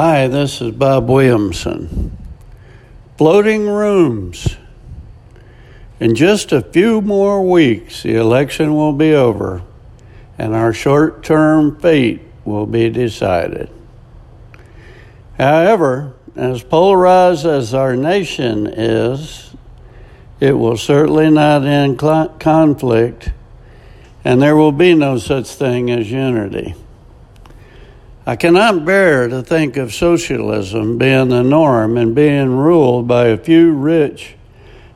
Hi, this is Bob Williamson. Floating rooms. In just a few more weeks, the election will be over and our short term fate will be decided. However, as polarized as our nation is, it will certainly not end conflict, and there will be no such thing as unity. I cannot bear to think of socialism being the norm and being ruled by a few rich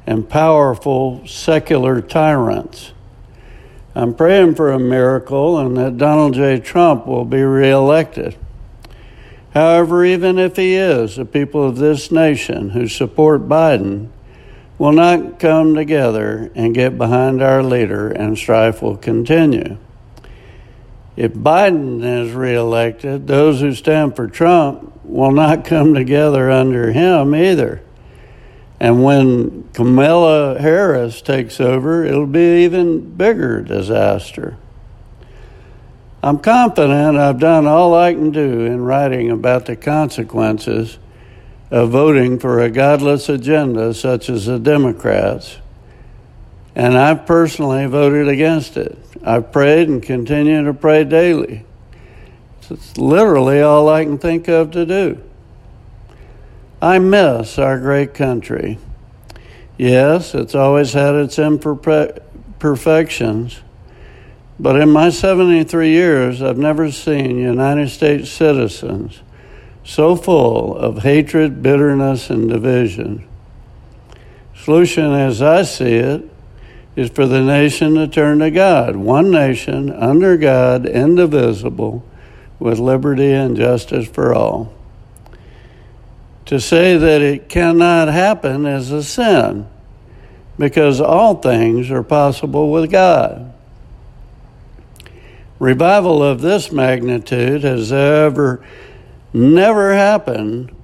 and powerful secular tyrants. I'm praying for a miracle and that Donald J. Trump will be reelected. However, even if he is, the people of this nation who support Biden will not come together and get behind our leader, and strife will continue. If Biden is reelected, those who stand for Trump will not come together under him either. And when Kamala Harris takes over, it'll be even bigger disaster. I'm confident I've done all I can do in writing about the consequences of voting for a godless agenda such as the Democrats and I've personally voted against it. I've prayed and continue to pray daily. It's literally all I can think of to do. I miss our great country. Yes, it's always had its imperfections, but in my 73 years, I've never seen United States citizens so full of hatred, bitterness, and division. Solution, as I see it, is for the nation to turn to God. One nation, under God, indivisible, with liberty and justice for all. To say that it cannot happen is a sin because all things are possible with God. Revival of this magnitude has ever never happened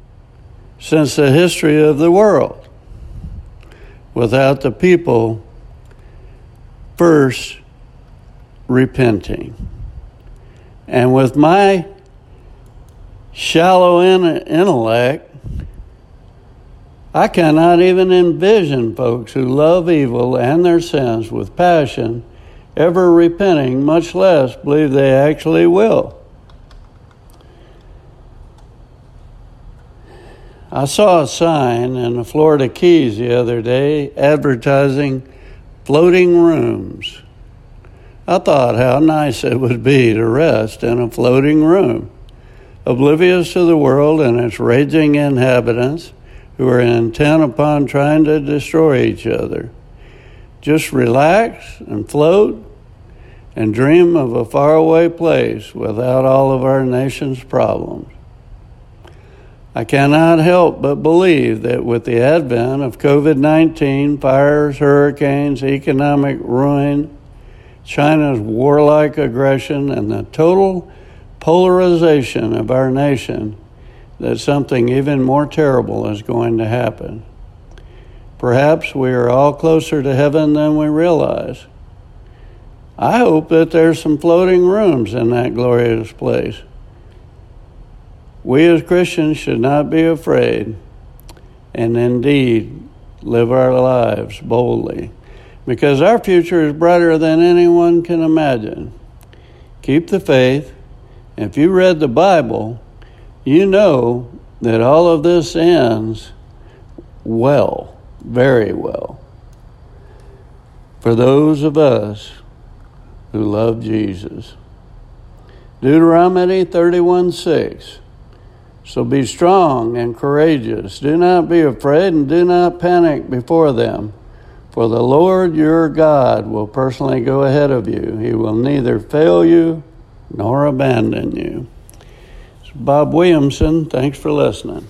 since the history of the world without the people first repenting. And with my shallow intellect, I cannot even envision folks who love evil and their sins with passion ever repenting, much less believe they actually will. I saw a sign in the Florida Keys the other day advertising floating rooms. I thought how nice it would be to rest in a floating room, oblivious to the world and its raging inhabitants who are intent upon trying to destroy each other. Just relax and float and dream of a faraway place without all of our nation's problems. I cannot help but believe that with the advent of COVID 19, fires, hurricanes, economic ruin, China's warlike aggression, and the total polarization of our nation, that something even more terrible is going to happen. Perhaps we are all closer to heaven than we realize. I hope that there's some floating rooms in that glorious place. We as Christians should not be afraid and indeed live our lives boldly because our future is brighter than anyone can imagine. Keep the faith. If you read the Bible, you know that all of this ends well, very well, for those of us who love Jesus. Deuteronomy 31 6. So be strong and courageous. Do not be afraid and do not panic before them. For the Lord your God will personally go ahead of you. He will neither fail you nor abandon you. It's Bob Williamson, thanks for listening.